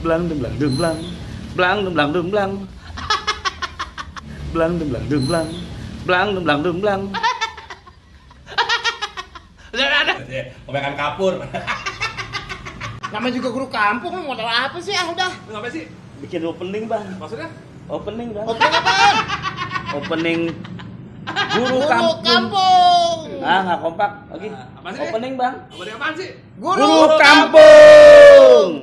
blang dum blang dum blang blang dum blang dum blang blang dum blang dum blang blang dum blang dum blang Udah, udah, udah. Kebanyakan kapur. Namanya juga guru kampung, lu modal apa sih? Ah, udah. Lu ngapain sih? bikin opening bang Maksudnya? opening bang Opening apaan? opening guru Guru kampung kampung. ah nggak kompak lagi Ah, apa sih? opening bang Apa dia apaan sih? guru kampung Eh,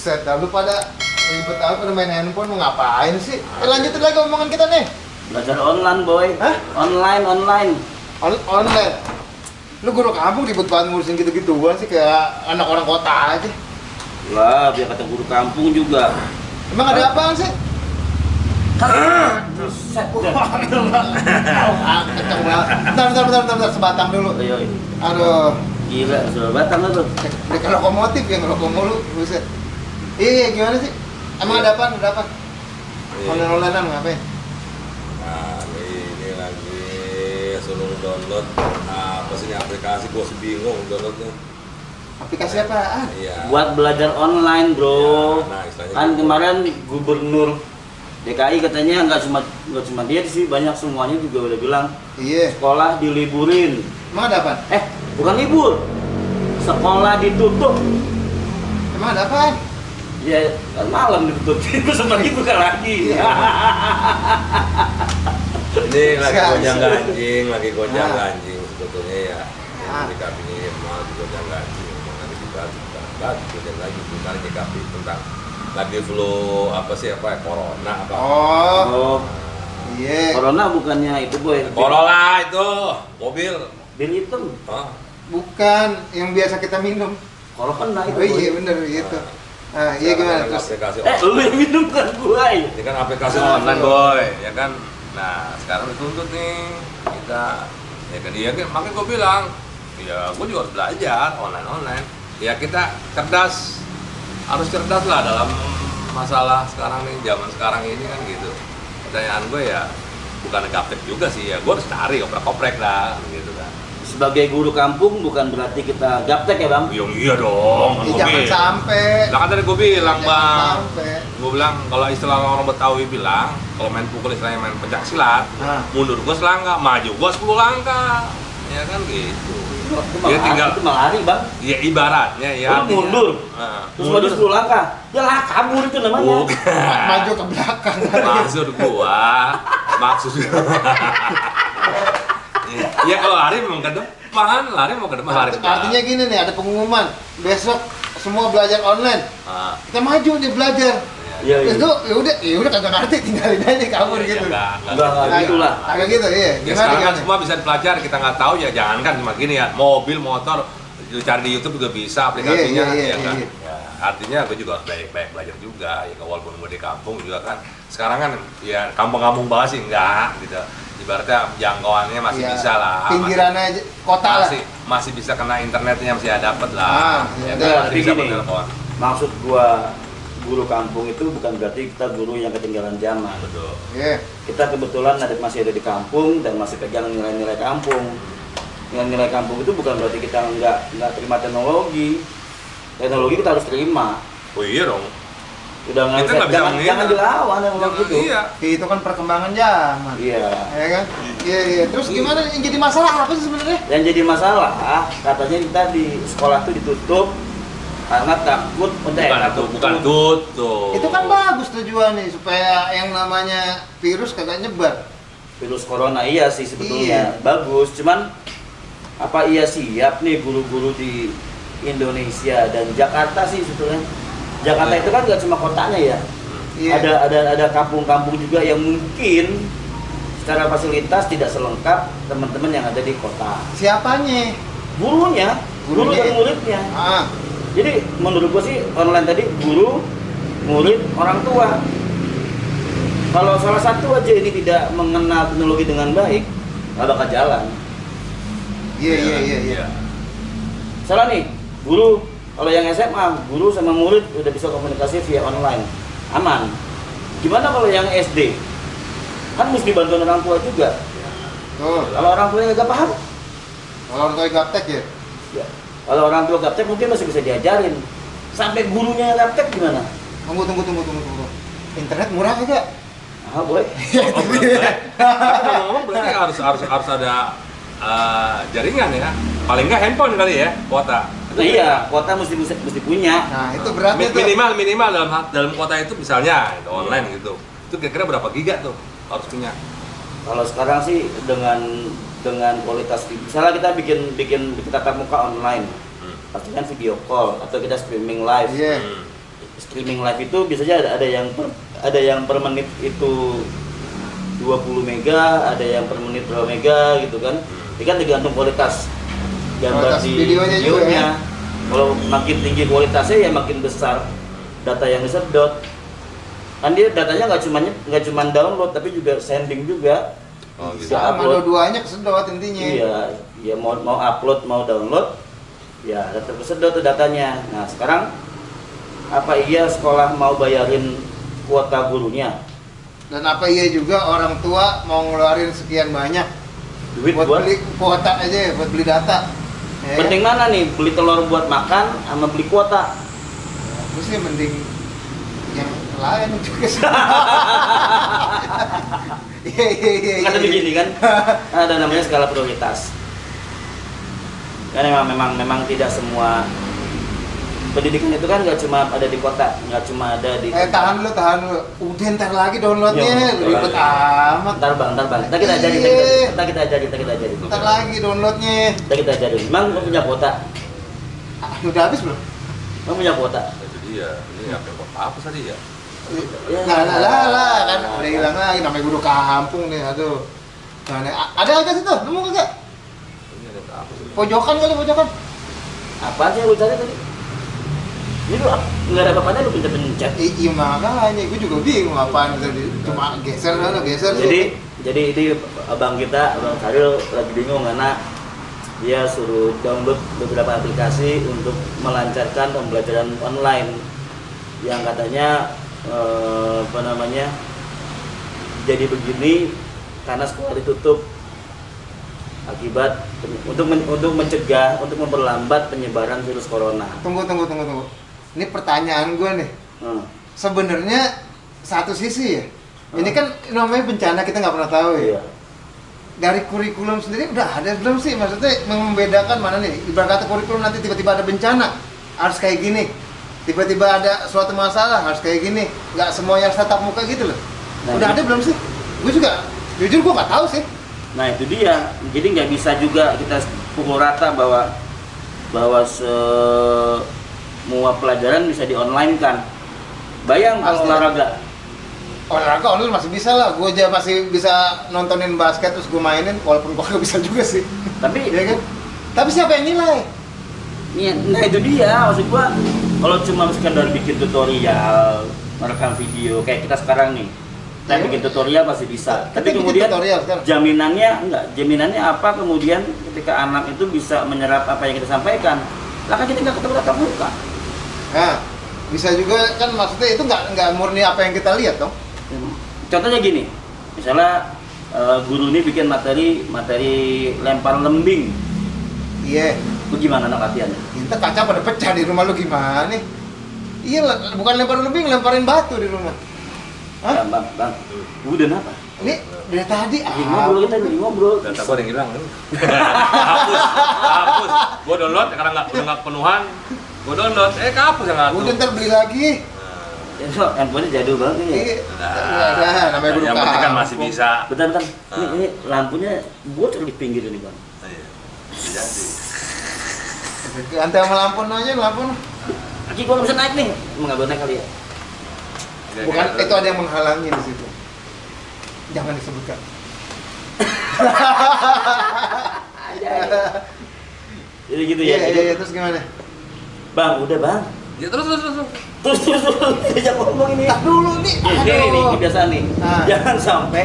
buset, dah lu pada ribet apa pada main handphone mau ngapain sih? Eh, lanjutin lagi omongan kita nih. belajar online boy Hah? online online On online. Lu guru kampung ribet banget ngurusin gitu-gituan sih kayak anak orang kota aja. lah biar kata guru kampung juga Emang ada apaan sih? Buset. Bentar, bentar, bentar, bentar, sebatang dulu. Ayo, Aduh, gila, sudah batang lu tuh. dekat lokomotif yang lokomo lu, buset. Iya, gimana sih? Emang ada apaan? Ada apa? Online-onlinean ngapain? Nah, ini lagi suruh download apa sih ini aplikasi gua bingung downloadnya. Aplikasi apaan? Iya. Buat belajar online, bro. Ya, nah, istilahnya kan gitu. kemarin gubernur DKI katanya nggak cuma nggak cuma dia sih, banyak semuanya juga udah bilang Iya. sekolah diliburin. Emang ada apaan? Eh, bukan libur. Sekolah ditutup. Emang ada apaan? Ya, kan malam ditutup. Terus lagi buka lagi. Iya. Ini lagi gonjang ganjing, lagi gonjang Ah. ganjing sebetulnya ya. Ah. Yang di ini lagi gonjang ganjing. Nanti kita kita lagi gonjang lagi kita nyikapi tentang lagi flu apa sih apa ya corona apa? Oh, Oh, iya. corona bukannya itu boy. Corona itu mobil. Hitam. Ah. Bukan yang biasa kita minum. Corona itu. Oh iya bener gitu. Ah, iya gimana terus? Aplikasi Eh, lu yang minum kan gua. ya? Ini kan aplikasi Ah, online boy, ya kan. Nah sekarang dituntut nih kita, ya kan dia kan, makanya gue bilang, ya gue juga harus belajar online online. Ya kita cerdas, harus cerdas lah dalam masalah sekarang nih, zaman sekarang ini kan gitu. Pertanyaan gue ya bukan gaptek juga sih ya, gue harus cari oprek-oprek lah, gitu kan. Sebagai guru kampung bukan berarti kita gaptek ya, Bang? Yang iya dong, gua jangan bilang. sampai. Lah kan tadi gue bilang Jangan bang, sampai. gue bilang kalau istilah orang Betawi bilang kalau main pukul istilahnya main pencak silat Nah. mundur gue selangkah maju gue 10 langkah ya kan gitu Itu Ya, tinggal- itu malah lari, Bang. ya ibaratnya ya Lu artinya- mundur. Nah, Terus maju 10 langkah. Ya lah kabur itu namanya. bukan Maju ke belakang. maksud gua maksud ya kalau lari memang ke depan lari mau ke depan lari ke belakang. Artinya gini nih, ada pengumuman. Besok semua belajar online. Ah, Kita maju nih belajar. Iya, iya. Itu ya udah, ya udah kagak ngerti tinggalin aja kabur ya, gitu. ya, enggak, Enggak, enggak Nah, gitu lah. Agak gitu, iya. Ya Gimana sekarang kan semua bisa dipelajari, kita nggak tahu ya jangankan cuma gini ya, mobil, motor, lu cari di YouTube juga bisa aplikasinya, Iya, iya, iya, ya kan. iya. Ya, artinya gue juga harus banyak banyak belajar juga, ya walaupun gue di kampung juga kan. Sekarang kan ya kampung-kampung banget sih enggak gitu. Ibaratnya jangkauannya masih Iya. bisa lah. Pinggiran aja, kota lah. masih, masih bisa kena internetnya masih ada dapet lah. Ah, ya? Ya, Masih bisa gini. bertelepon. Maksud gua guru kampung itu bukan berarti kita guru yang ketinggalan zaman. Betul. Iya. Kita kebetulan ada masih ada di kampung dan masih pegang nilai-nilai kampung. Nilai-nilai kampung itu bukan berarti kita nggak nggak terima teknologi. Teknologi kita harus terima. Oh iya dong. Udah nggak bisa, nggak bisa jangan, jangan dilawan yang Jangan- gitu. iya. Itu kan perkembangan zaman. Iya. Ya kan? Iya, iya. Terus gimana yang jadi masalah apa sih sebenarnya? Yang jadi masalah, katanya kita di sekolah tuh ditutup karena takut udah Bukan takut itu, bukan tutup. Itu kan bagus tujuannya supaya yang namanya virus kagak nyebar. virus corona iya sih sebetulnya Iya. bagus cuman apa iya siap nih guru-guru di Indonesia dan Jakarta sih sebetulnya Jakarta Iya. itu kan nggak cuma kotanya ya Iya. ada ada ada kampung-kampung juga yang mungkin secara fasilitas tidak selengkap teman-teman yang ada di kota Siapanya? gurunya guru dan muridnya Ah, jadi menurut gua sih online tadi guru murid orang tua kalau salah satu aja ini tidak mengenal teknologi dengan baik nggak bakal jalan iya iya iya iya. salah nih guru kalau yang SMA guru sama murid udah bisa komunikasi via online aman gimana kalau yang SD kan mesti bantuan orang tua juga Tuh. kalau orang tuanya nggak paham Kalau orang tua gaptek ya? Ya. Kalau orang tua gaptek mungkin masih bisa diajarin. Sampai gurunya gaptek gimana? Tunggu, tunggu, tunggu, tunggu, tunggu. Internet murah kagak? Ah, boleh. Oh, berarti- Tapi ngomong-ngomong berarti harus harus harus ada eh, jaringan ya. Paling nggak handphone kali ya, kuota. Nah, iya, kota mesti mesti, mesti punya. Nah, itu beratnya Mi- tuh. minimal minimal dalam dalam kuota itu misalnya itu online gitu. Itu kira-kira berapa giga tuh harus punya? Kalau sekarang sih dengan dengan kualitas misalnya kita bikin bikin kita tatap muka online, Hmm. pasti kan video call atau kita streaming live. Iya. Hmm. Streaming live itu biasanya ada, ada yang per, ada yang per menit itu 20 mega, ada yang per menit berapa mega gitu kan. Ini kan tergantung kualitas gambar Kualitas di videonya ya. Kalau makin tinggi kualitasnya ya makin besar data yang disedot. Kan dia datanya nggak cuma nggak cuma download tapi juga sending juga. Oh gitu. Sama dua-duanya kesedot intinya. Iya, ya mau mau upload mau download, ya tetap kesedot tuh datanya. Nah sekarang apa iya sekolah mau bayarin kuota gurunya? Dan apa iya juga orang tua mau ngeluarin sekian banyak Duit buat buat, beli kuota aja ya, buat beli data. Ya, penting mana nih? Beli telur buat makan sama beli kuota? Aku sih mending yang lain juga sih. Iya iya iya. Kata iya. begini kan, ada namanya skala prioritas. Kan memang memang memang tidak semua pendidikan itu kan nggak cuma ada di kota, nggak cuma ada di. Eh tahan dulu, tahan dulu. Udah ntar lagi downloadnya, Iya, ribet ntar amat. Ntar bang, ntar bang. Ntar kita ajarin, Iya. ntar kita ajarin, ntar kita ajarin. Ntar lagi downloadnya. Ntar kita ajarin. Emang lo punya kuota? Ah, udah habis belum? Lo punya kuota? Itu dia. Ini apa kota apa tadi ya? Ya. Lah lah lah kan udah hilang lagi namanya guru kampung nih aduh. Nah, ada agak situ, nemu kagak? Ini ada apa sih? Pojokan kali pojokan. Apaan sih yang lu cari tadi? Ini lu ap- nggak ada apa-apanya lu pencet-pencet. Iya makanya, gue juga bingung apaan tadi. Cuma geser sana, geser. Jadi jadi ini abang kita, abang Karil lagi bingung karena dia suruh download beberapa aplikasi untuk melancarkan pembelajaran online yang katanya eh, apa namanya jadi begini karena sekolah ditutup akibat untuk men- untuk mencegah untuk memperlambat penyebaran virus corona. tunggu tunggu tunggu tunggu. Ini pertanyaan gue nih. Hmm. Sebenarnya satu sisi ya. Ini kan namanya bencana kita nggak pernah tahu ya. Iya. Dari kurikulum sendiri udah ada belum sih? Maksudnya membedakan mana nih? Ibarat kata kurikulum nanti tiba-tiba ada bencana harus kayak gini. Tiba-tiba ada suatu masalah harus kayak gini. Nggak semuanya harus tatap muka gitu loh. Nah, udah ada belum sih? Gue juga jujur gue nggak tahu sih. Nah itu dia, jadi nggak bisa juga kita pukul rata bahwa bahwa semua pelajaran bisa di online kan. Bayang kalau olahraga, Olahraga online masih bisa lah. Gue aja masih bisa nontonin basket terus gue mainin walaupun gue bisa juga sih. tapi Iya kan? Tapi siapa yang nilai? Iya, nah itu dia maksud gua kalau cuma sekedar bikin tutorial merekam video kayak kita sekarang nih kita Iya. bikin tutorial pasti bisa tapi bikin kemudian jaminannya enggak jaminannya apa kemudian ketika anak itu bisa menyerap apa yang kita sampaikan lah kan kita nggak ketemu tatap muka Nah, bisa juga kan maksudnya itu nggak nggak murni apa yang kita lihat dong. contohnya gini misalnya eh, guru ini bikin materi materi lempar lembing Iya. itu gimana anak latihannya Kita kaca pada pecah di rumah lu gimana nih? Iya, lah, bukan lempar lebih, lemparin batu di rumah. Hah? bang bang, bang. udah apa Ini dari tadi ah. ngobrol kita lagi ngobrol Data gua ada yang hilang kan? hapus, hapus. Gua download karena nggak udah nggak kepenuhan. Gua download, eh kehapus yang satu. Udah ntar beli lagi. Ya, so, handphonenya jadul banget ini ya. Iya. Nah, Nah, namanya guru yang penting kan masih bisa. Bentar, bentar. Ini, Ah. ini lampunya bocor di pinggir ini, Bang. Iya, jadi. Ganti sama lampu aja, lampu. Aki gua bisa naik nih. Emang nggak boleh naik kali ya? Bukan itu ada yang menghalangi di situ. Jangan disebutkan. Jadi gitu ya. iya, iya, terus gimana? Bang, udah, Bang. Ya terus terus terus. terus. Terus terus diajak ngomong ini. Tak dulu nih. Ini, ini, ini, ini Aduh. biasa nih. Ah. Jangan sampai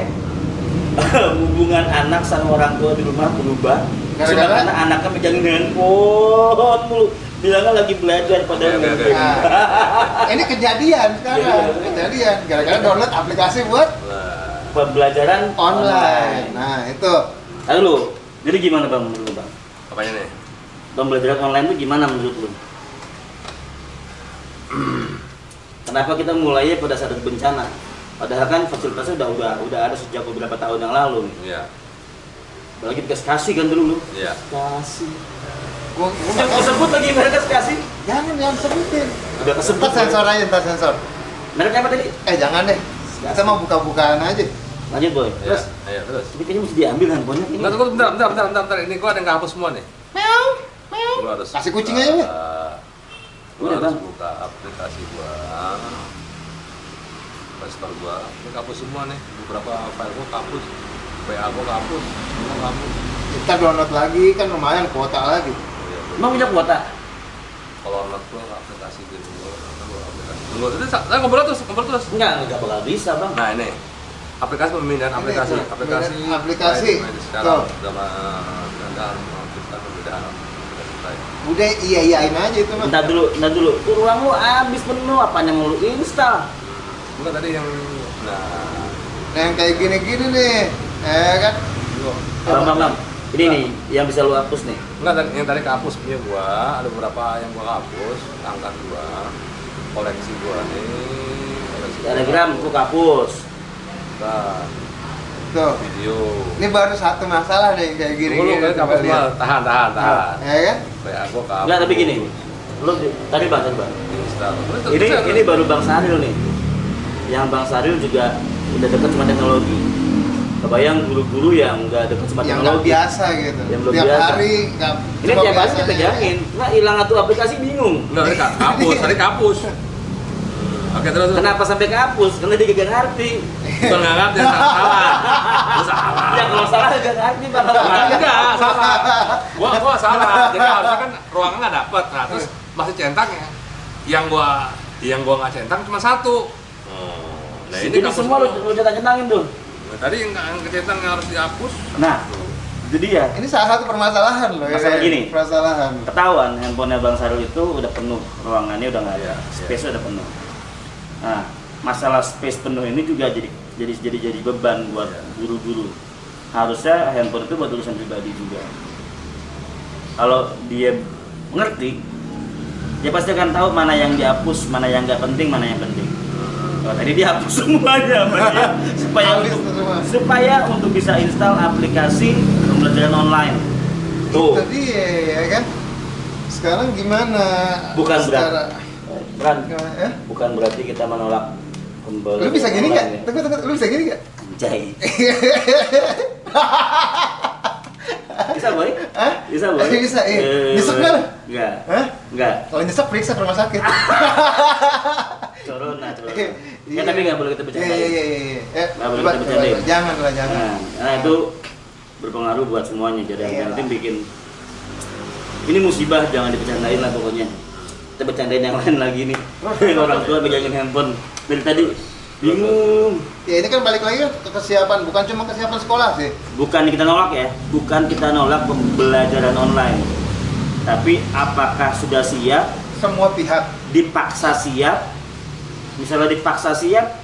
hubungan anak sama orang tua di rumah berubah. Cuma karena anaknya megangin handphone mulu. Bilangnya lagi belajar padahal nggak. oke. Nah, ini kejadian sekarang, Iya. kejadian. Gara-gara download aplikasi buat Pembelajaran online. Nah, itu. Lalu, jadi gimana bang menurut bang? Apanya nih? pembelajaran online itu gimana menurut lu? Kenapa kita mulainya pada saat bencana? Padahal kan fasilitasnya udah udah udah ada sejak beberapa tahun yang lalu. nih. Iya. Apalagi Gas Kasih kan dulu lu. Iya. Kasih. Gua, Udah kau sebut lagi mereka Kasih. jangan jangan sebutin. Udah kesebut. Ntar sensor aja, ntar sensor. Mereka apa tadi? Eh jangan deh. Kita mau buka-bukaan aja. Lanjut boy. Iya. Terus Iya, terus. ini kayaknya mesti diambil handphonenya ini. Bentar, tunggu, bentar, bentar, bentar, bentar, bentar. Ini gua ada yang kehapus semua nih. Meow, meow. Kasih kucing aja, Gua Udah, harus Bang. buka aplikasi gua. Play Store gua. Ini kehapus semua nih. Beberapa file gua kehapus. WA gua kehapus. Semua kehapus. Kita download lagi kan lumayan kuota lagi. Iya, gua- Emang punya kuota? Kalau download gua aplikasi gitu gua. gua aplikasi. Tunggu, itu sa- saya ngobrol terus, ngobrol terus. Enggak, enggak bakal bisa bang. Nah ini aplikasi pemindahan aplikasi, aplikasi, aplikasi. Baik, baik, sekarang Tuh. sama pemindahan baik. Udah iya iyain aja itu mah. Bentar dulu, bentar dulu. Tuh ruang lu habis penuh, apa yang mau lu install? Bukan tadi yang nah Nah yang kayak gini-gini nih, eh kan? gua- Bang, bang, bang. Ini nih, yang bisa lu hapus nih. enggak tadi yang tadi kehapus punya gua, ada beberapa yang gua hapus, angkat gua, koleksi gua nih, koleksi gua. Telegram lu hapus. Nah, Tuh. video. Ini baru satu masalah nih kayak gini. Lu kali kehapus semua, tahan, tahan, tahan. Ya kan? WA gua kehapus. Enggak, tapi gini. Lu tadi bang, tadi bang. Ini ini baru Bang Saril nih. Yang Bang Saril juga udah dekat sama teknologi. Kebayang guru-guru yang nggak dekat sama Yang nggak teknologi. biasa gitu. Yang belum Tiap biasa. hari nggak. Ini tiap hari biasanya. dipegangin. Nah, hilang satu aplikasi bingung. Enggak, tadi ka- kehapus, tadi kehapus. Oke, terus terus. Kenapa sampai kehapus? Karena dia gak ngerti. Bukan nggak ngerti, salah. salah. Salah. Ya kalau salah gak ngerti Nah, enggak, salah. Gua gua salah. Jadi harusnya kan ruangan nggak dapet. Nah, terus masih centangnya. Yang gua yang gua nggak centang cuma satu. Nah, ini Jadi semua lu, lu centang-centangin tuh. Nah, tadi yang nggak yang kecentang yang harus dihapus. Nah, itu dia. Ini salah satu permasalahan loh. Masalah ya. gini. Permasalahan. Ketahuan handphonenya Bang Sarul itu udah penuh. Ruangannya udah nggak ada. Iya, Space udah penuh. Nah, masalah space penuh ini juga jadi jadi jadi jadi beban buat Iya. guru-guru. Harusnya handphone itu buat urusan pribadi juga. Kalau dia mengerti, dia pasti akan tahu mana yang dihapus, mana yang nggak penting, mana yang penting. Kalau tadi dia hapus semuanya dia, supaya untuk, supaya untuk bisa install aplikasi pembelajaran online. Tuh, Itu dia ya kan. Sekarang gimana? bukan Secara- berarti, bukan, Eh? bukan berarti kita menolak pembelajaran Lu bisa gini nggak? ya. Tunggu tunggu, lu bisa gini nggak? Anjay. Bisa boy? Hah? Bisa boy? Bisa, iya. Eh, Nyesek nggak lu? Enggak. Hah? Enggak. Kalau nyesek periksa ke rumah sakit. Corona, corona. Iya. Ya tapi nggak boleh kita Iya bercanda. iya iya iya. Eh, Nggak boleh kita coba. Jangan lah jangan. Nah, nah, itu berpengaruh buat semuanya. Jadi yang Iyalah. penting bikin ini musibah jangan dibercandain lah pokoknya. Kita bercandain yang lain lagi nih. Orang tua pegangin handphone dari tadi bingung. Ya ini kan balik lagi ke kesiapan, bukan cuma kesiapan sekolah sih. Bukan kita nolak ya, bukan kita nolak pembelajaran online. Tapi apakah sudah siap? Semua pihak. Dipaksa siap? Misalnya dipaksa siap,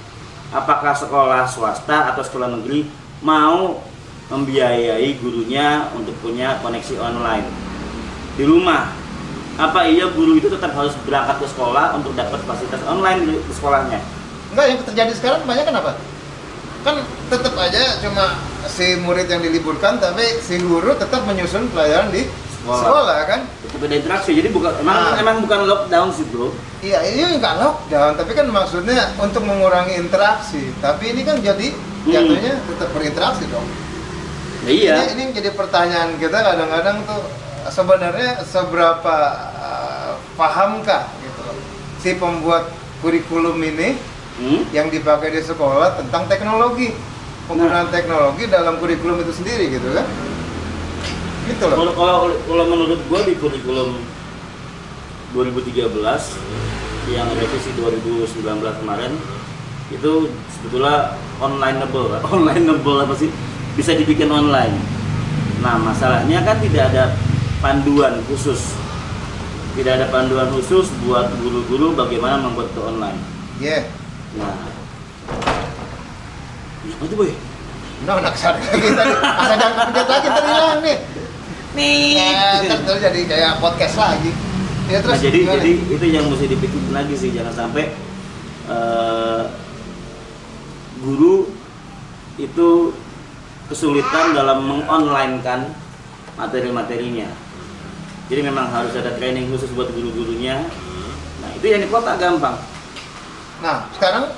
apakah sekolah swasta atau sekolah negeri mau membiayai gurunya untuk punya koneksi online di rumah? Apa iya guru itu tetap harus berangkat ke sekolah untuk dapat fasilitas online di di sekolahnya? Enggak, yang terjadi sekarang banyak kenapa? Kan tetap aja cuma si murid yang diliburkan, tapi si guru tetap menyusun pelajaran di Sekolah. sekolah, kan? Itu beda interaksi, jadi bukan emang Nah. emang bukan lockdown sih bro. Iya, ini nggak lockdown, tapi kan maksudnya untuk mengurangi interaksi. Tapi ini kan jadi Hmm. jatuhnya tetap berinteraksi dong. Ya, iya. Ini, ini jadi pertanyaan kita kadang-kadang tuh sebenarnya seberapa uh, pahamkah gitu si pembuat kurikulum ini Hmm? yang dipakai di sekolah tentang teknologi penggunaan teknologi dalam kurikulum itu sendiri gitu kan gitu loh Kalau kalau kalau menurut gua di kurikulum 2013 yang revisi 2019 kemarin itu sebetulnya onlineable, onlineable apa sih? Bisa dibikin online. Nah, masalahnya kan tidak ada panduan khusus. Tidak ada panduan khusus buat guru-guru bagaimana membuat itu online. Iya Nah, apa tuh boy? Nah, anak saya lagi tadi, asal jangan kepencet lagi tadi hilang nih. nih Ya, kan terus jadi kayak podcast lagi. Ya terus nah, jadi gimana? jadi itu yang mesti dipikirin lagi sih jangan sampai eh, guru itu kesulitan dalam mengonlinekan materi-materinya. Jadi memang harus ada training khusus buat guru-gurunya. Nah itu yang di kota gampang. Nah, sekarang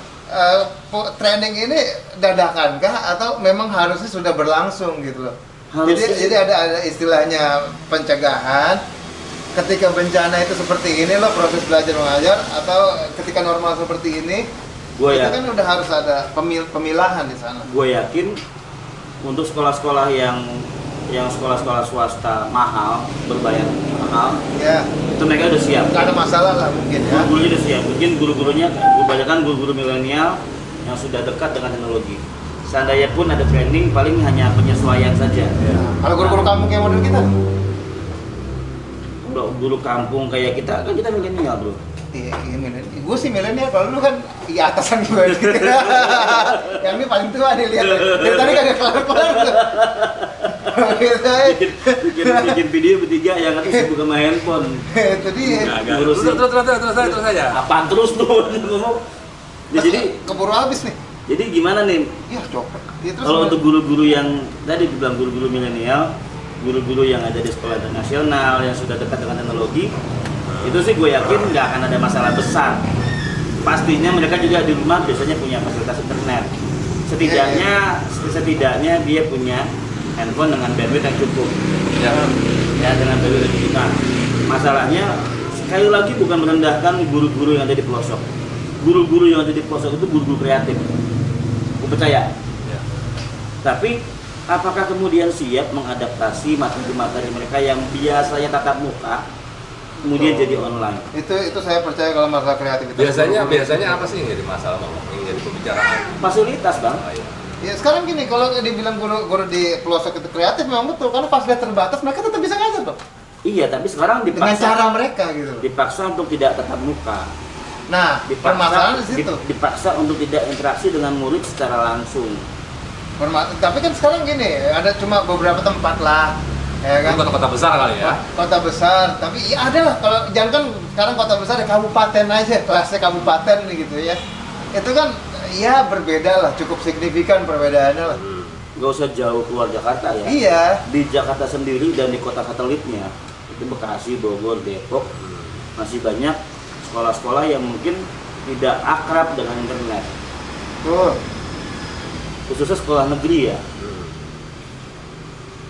po- training ini dadakan kah atau memang harusnya sudah berlangsung gitu loh? Harusnya jadi jadi ada ada istilahnya pencegahan ketika bencana itu seperti ini loh proses belajar mengajar atau ketika normal seperti ini Gue itu ya, kan udah harus ada pemil- pemilahan di sana. gue yakin untuk sekolah-sekolah yang yang sekolah-sekolah swasta mahal berbayar mahal Ya, itu mereka udah siap. nggak ada masalah lah mungkin ya. Guru-gurunya udah siap. Mungkin guru-gurunya kebanyakan guru-guru milenial yang sudah dekat dengan teknologi. Seandainya pun ada training, paling hanya penyesuaian saja. Kalau guru-guru kampung kayak model kita, Kalau guru kampung kayak kita, kan kita milenial bro. Iya, iya milenial. Gue sih milenial, kalau lu kan di atasan gue. yang ini paling tua nih lihat. Dari tadi kagak kelar-kelar tuh. Eh. Bikin, bikin, bikin video bertiga yang satu sibuk sama handphone. Itu dia. Terus Terus terus terus terus terus aja, terus aja. Apaan terus tuh ngomong? Ya, jadi keburu habis nih. jadi gimana nih? Iya, copot. Iya, terus Kalau untuk guru-guru yang tadi dibilang guru-guru milenial, guru-guru yang ada di sekolah internasional yang sudah dekat dengan teknologi, itu sih gue yakin nggak akan ada masalah besar. Pastinya mereka juga di rumah biasanya punya fasilitas internet. Setidaknya, setidaknya dia punya handphone dengan bandwidth yang cukup. Ya. Ya dengan bandwidth yang cukup. Nah, masalahnya sekali lagi bukan merendahkan guru-guru yang ada di pelosok. Guru-guru yang ada di pelosok itu guru-guru kreatif. Gue percaya. Ya. Tapi apakah kemudian siap mengadaptasi materi-materi mereka yang biasanya tatap muka kemudian Oh. jadi online? itu itu saya percaya kalau masalah kreativitas. Biasanya biasanya apa sih yang jadi masalah ngomong? Yang jadi pembicaraan? Fasilitas bang. Oh, iya. Ya sekarang gini, kalau dibilang guru-guru di pelosok itu kreatif memang betul karena fasilitas terbatas mereka tetap bisa ngajar tuh. Iya, tapi sekarang Dengan dipaksa cara mereka gitu. dipaksa untuk tidak tatap muka. Nah, Dipaksa, permasalahan di situ. dip- dipaksa untuk tidak interaksi dengan murid secara langsung. Perma- tapi kan sekarang gini, ada cuma beberapa tempat lah, ya kan? kota-kota besar kali ya. Kota besar, tapi ya ada lah. Kalau jangan kan sekarang kota besar ya kabupaten aja, kelasnya kabupaten nih gitu ya. Itu kan ya berbeda lah, cukup signifikan perbedaannya lah. Hmm. Gak usah jauh keluar Jakarta ya. Iya, Di Jakarta sendiri dan di kota satelitnya itu Bekasi, Bogor, Depok masih banyak sekolah-sekolah yang mungkin tidak akrab dengan internet. tuh. Khususnya sekolah negeri ya. Hmm.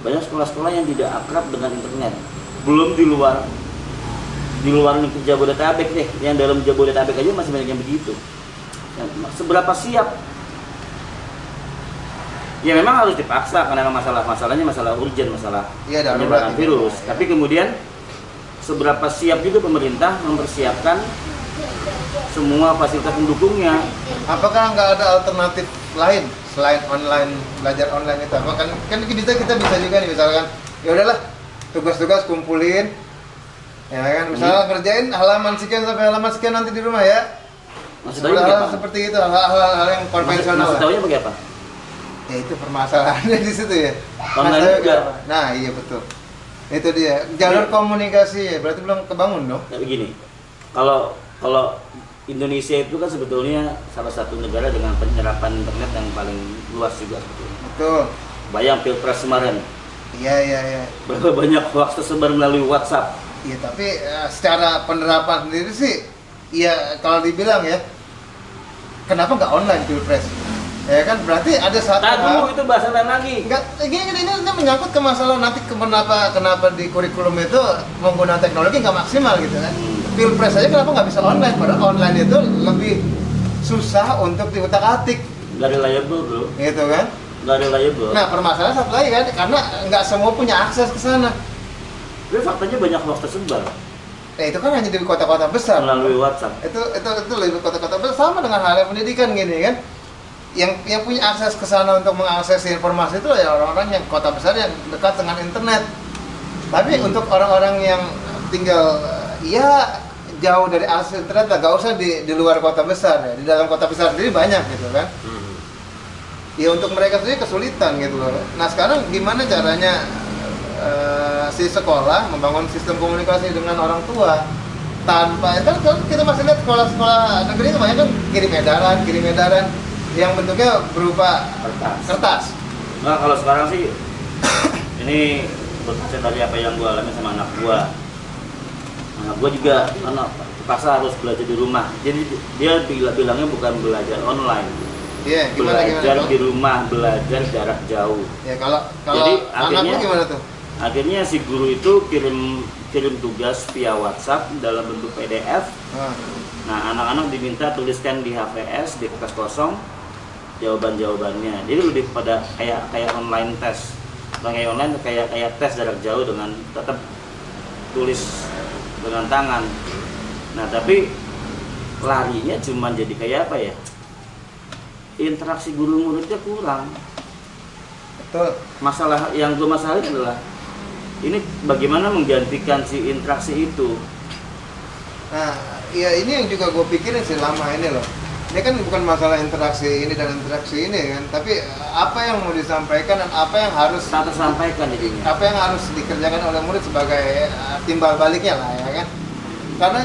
banyak sekolah-sekolah yang tidak akrab dengan internet belum di luar di luar Jabodetabek deh yang dalam Jabodetabek aja masih banyak yang begitu seberapa siap? Ya memang harus dipaksa karena masalah masalahnya masalah urgent masalah Iya, darurat penyebaran virus. Iya. tapi kemudian seberapa siap juga pemerintah mempersiapkan semua fasilitas pendukungnya. Apakah nggak ada alternatif lain selain online belajar online itu? Apa kan kan bisa kita bisa juga nih misalkan ya udahlah tugas-tugas kumpulin ya kan? Misalnya kerjain halaman sekian sampai halaman sekian nanti di rumah ya maksud hal, seperti itu hal-hal hal yang konvensional maksud lah. tahunya pakai apa? ya itu permasalahannya di situ ya Online juga. nah iya betul itu dia jalur Iya. komunikasi ya berarti belum kebangun dong Ya begini, kalau kalau Indonesia itu kan sebetulnya salah satu negara dengan penyerapan internet yang paling luas juga sebetulnya. betul Bayang pilpres kemarin, iya iya iya berapa banyak hoax tersebar melalui WhatsApp. Iya tapi eh, secara penerapan sendiri sih, ya kalau dibilang ya, kenapa nggak online pilpres? Ya kan berarti ada satu dulu hal. itu bahasan lain lagi. Enggak, gini, ini, ini menyangkut ke masalah nanti ke- kenapa kenapa di kurikulum itu menggunakan teknologi nggak maksimal gitu kan? Pilpres aja kenapa nggak bisa online? Padahal online itu lebih susah untuk diutak atik, Gak reliable bro, gitu kan? gak reliable. Nah permasalahan satu lagi kan, karena nggak semua punya akses ke sana. Tapi faktanya banyak hoax tersebar Ya itu kan hanya di kota-kota besar. melalui WhatsApp. itu itu itu lebih kota-kota besar. Sama dengan halnya pendidikan gini kan? Yang yang punya akses ke sana untuk mengakses informasi itu ya orang-orang yang kota besar yang dekat dengan internet. Tapi untuk orang-orang yang tinggal ya jauh dari akses internet gak usah di, di luar kota besar ya. Di dalam kota besar sendiri banyak gitu kan? Hmm. ya untuk mereka sendiri kesulitan gitu loh. Nah sekarang gimana caranya eh, si sekolah membangun sistem komunikasi dengan orang tua tanpa kan, kan kita masih lihat sekolah-sekolah negeri kebanyakan kirim edaran, kirim edaran yang bentuknya berupa Kertas. kertas. Nah kalau sekarang sih ini berkaca dari apa yang gua alami sama anak gua. Anak gua juga anak terpaksa harus belajar di rumah. Jadi dia bila- bilangnya bukan belajar online, Iya, gimana gimana? belajar Bang? di rumah, belajar jarak jauh. Ya kalau kalau Jadi, anak akhirnya- gimana tuh? Akhirnya si guru itu kirim kirim tugas via WhatsApp dalam bentuk PDF. Nah, Nah anak-anak diminta tuliskan di HVS di kertas kosong jawaban-jawabannya. Jadi lebih pada kayak kayak online tes. Bukan kayak online kayak kayak tes jarak jauh dengan tetap tulis dengan tangan. Nah tapi larinya cuma jadi kayak apa ya? Interaksi guru muridnya kurang. betul. Masalah yang gue masalahin adalah ini bagaimana menggantikan si interaksi itu. Nah, ya ini yang juga gue pikirin sih lama ini loh. Ini kan bukan masalah interaksi ini dan interaksi ini kan, tapi eh, apa yang mau disampaikan dan apa yang harus Tak tersampaikan jadinya. apa yang harus dikerjakan oleh murid sebagai eh, timbal baliknya lah ya kan. Karena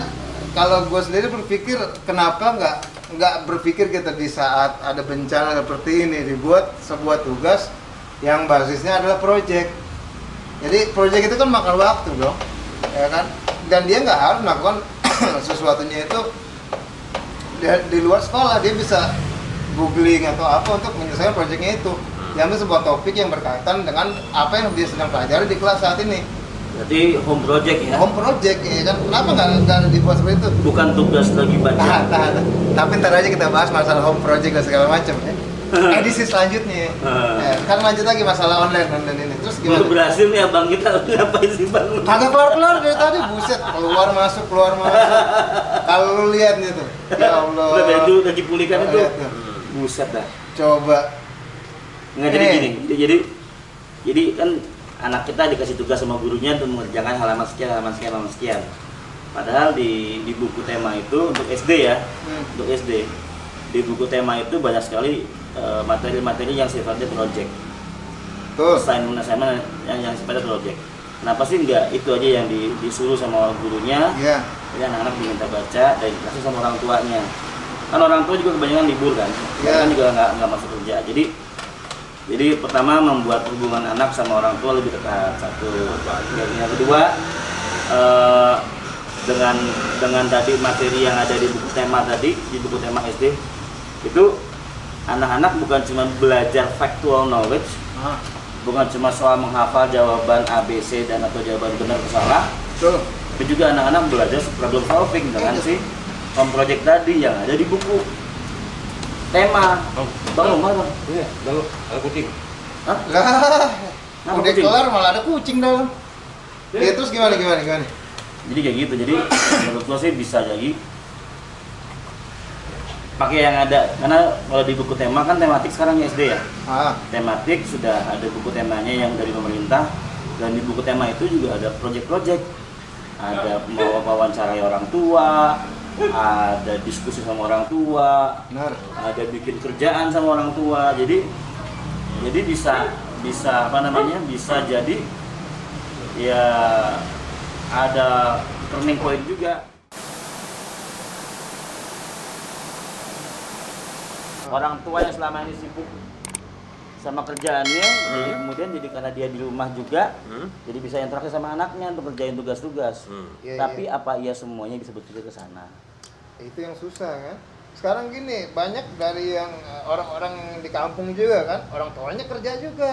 kalau gue sendiri berpikir kenapa nggak nggak berpikir kita di saat ada bencana seperti ini dibuat sebuah tugas yang basisnya adalah project. Jadi project itu kan makan waktu dong, ya kan? Dan dia nggak harus melakukan sesuatunya itu di, di luar sekolah dia bisa googling atau apa untuk menyelesaikan proyeknya itu. Diambil sebuah topik yang berkaitan dengan apa yang dia sedang pelajari di kelas saat ini. Berarti home project ya. Home project ya kan? Kenapa nggak nggak dibuat seperti itu? Bukan tugas lagi Nah, baca. nah, nah. Tapi ntar aja kita bahas masalah home project dan segala macam ya. Edisi selanjutnya. Hmm. Ya, kan lanjut lagi masalah online online ini. Terus Baru gimana? berhasil nih abang kita ngapain sih bang? Kagak keluar keluar dari tadi buset keluar masuk keluar masuk. Kalau lu lihat nih tuh, ya Allah. Udah dari dulu lagi pulihkan itu. Buset dah. Coba. Nggak jadi Eh. gini. Jadi, jadi kan anak kita dikasih tugas sama gurunya untuk mengerjakan halaman sekian, halaman sekian, halaman sekian. Padahal di di buku tema itu untuk SD ya, Hmm. untuk SD di buku tema itu banyak sekali eh, materi-materi yang sifatnya project. Assignment assignment yang yang sifatnya project. Kenapa sih enggak itu aja yang di- disuruh sama gurunya? Iya. Jadi anak-anak diminta baca dan dikasih sama orang tuanya. Kan orang tua juga kebanyakan libur kan, Iya. kan juga nggak nggak masuk kerja. Jadi jadi pertama membuat hubungan anak sama orang tua lebih dekat satu. Yang, yang kedua eh, dengan dengan tadi materi yang ada di buku tema tadi di buku tema SD itu anak-anak bukan cuma belajar factual knowledge, Ah, bukan cuma soal menghafal jawaban ABC dan atau jawaban benar atau salah, tuh. tapi juga anak-anak belajar problem solving dengan si home project tadi yang ada di buku tema bang Umar bang Iya, lalu ada kucing. Hah? Lah, udah kucing? kelar malah ada kucing dalam. Ya terus gimana gimana gimana? jadi kayak gitu jadi menurut gua sih bisa jadi pakai yang ada karena kalau di buku tema kan tematik sekarang SD ya? Ah, tematik sudah ada buku temanya yang dari pemerintah dan di buku tema itu juga ada project-project. Ada mau wawancarai orang tua ada diskusi sama orang tua benar. ada bikin kerjaan sama orang tua. Jadi jadi bisa bisa apa namanya bisa jadi ya ada turning point juga orang tua yang selama ini sibuk sama kerjaannya jadi kemudian jadi karena dia di rumah juga Hmm? jadi bisa interaksi sama anaknya untuk kerjain tugas-tugas Hmm. Iya, tapi iya. apa iya semuanya bisa berpikir ke sana itu yang susah kan sekarang gini banyak dari yang eh, orang-orang di kampung juga kan orang tuanya kerja juga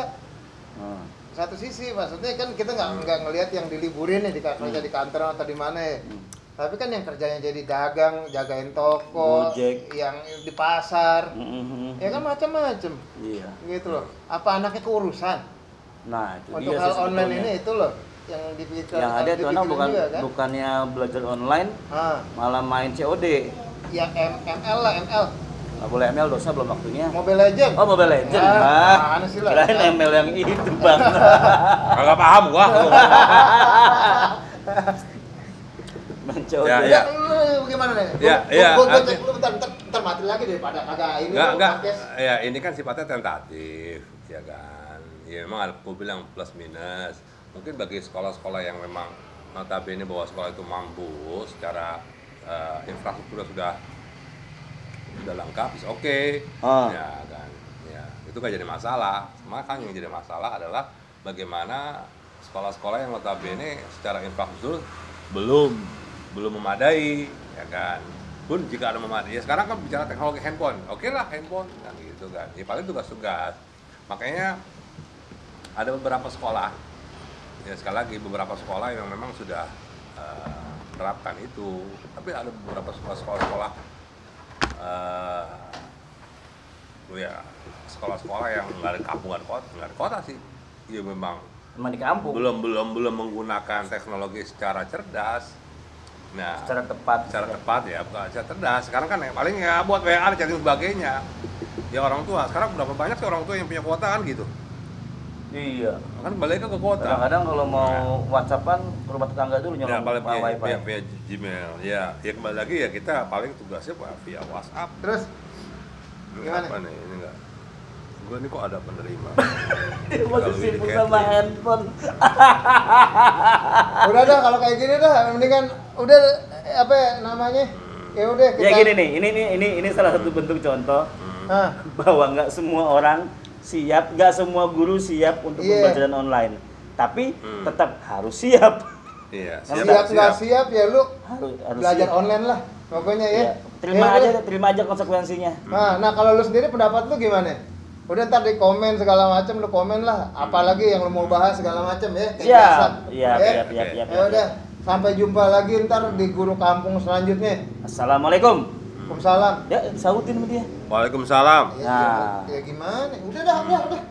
Hmm. satu sisi maksudnya kan kita nggak nggak ngelihat yang diliburin nih di kerja di kantor atau di mana ya Hmm. Tapi kan yang kerjanya jadi dagang jagain toko Gojek. yang di pasar Mhm. ya kan macam-macam iya gitu loh apa anaknya keurusan nah itu untuk dia hal sih online sebetulnya. ini itu loh yang dipikirkan yang ada itu anak bukan juga, kan? bukannya belajar online ah malah main COD yang M ML lah ML nggak boleh ML dosa belum waktunya Mobile Legend oh Mobile Legend Ah, ah mana sih lah? kirain ML yang itu bang Kagak paham gua. COD Ya, Ya, lu gimana nih? Ya, ya, Gua, gua arti- cek lu bentar, bentar, bentar mati lagi daripada kagak ini. Enggak, enggak. Ya, ini kan sifatnya tentatif, ya kan. Ya emang ada- gua bilang plus minus. mungkin bagi sekolah-sekolah yang memang notabene bahwa sekolah itu mampu secara eh, infrastruktur sudah sudah lengkap, is oke. Ah. Ya kan, ya itu gak jadi masalah. Maka yang jadi masalah adalah bagaimana sekolah-sekolah yang notabene secara infrastruktur belum belum memadai, ya kan. Pun jika ada memadai, ya sekarang kan bicara teknologi handphone, oke lah handphone, kan gitu kan. Ya paling tugas-tugas. Makanya ada beberapa sekolah, ya sekali lagi beberapa sekolah yang memang sudah eh, menerapkan itu, tapi ada beberapa sekolah-sekolah oh ya sekolah-sekolah yang nggak ada kampung nggak ada kota nggak ada kota sih ya memang Emang di kampung. belum belum belum menggunakan teknologi secara cerdas nah Secara tepat. secara tepat ya secara cerdas. Sekarang kan yang paling ya buat WA dan sebagainya. Ya orang tua. Sekarang berapa banyak sih orang tua yang punya kuota kan gitu? Iya. kan balik ke kuota. Kadang-kadang kalau mau WhatsAppan ke rumah tetangga dulu ya nyolong paling via, wifi. via, via Gmail. Ya ya kembali lagi ya kita paling tugasnya via WhatsApp. Terus? Gimana? apa nih? Ini enggak gue ini kok ada penerima masih Kalau sibuk ini sama handphone. udah dah kalau kayak gini dah mendingan udah eh, apa ya namanya? Ya udah kita Ya gini nih, ini ini ini ini salah satu bentuk contoh Ah, bahwa nggak semua orang siap, nggak semua guru siap untuk Iya. pembelajaran online. Tapi Hmm. tetap harus siap. iya siap nggak siap ya lu Harus harus belajar siap. online lah pokoknya ya. Iya. Terima Ya aja, terima aja konsekuensinya. Nah, nah kalau lu sendiri pendapat lu gimana? Udah ntar di komen segala macam lu komen lah, apalagi yang lu mau bahas segala macam ya. kayak biasa. Siap. Iya, Ya? siap, siap, siap. Ya udah, sampai jumpa lagi ntar di guru kampung selanjutnya. Assalamualaikum. Waalaikumsalam. Ya, sautin sama dia. Waalaikumsalam Ya, Nah. ya gimana? Udah dah, udah, udah.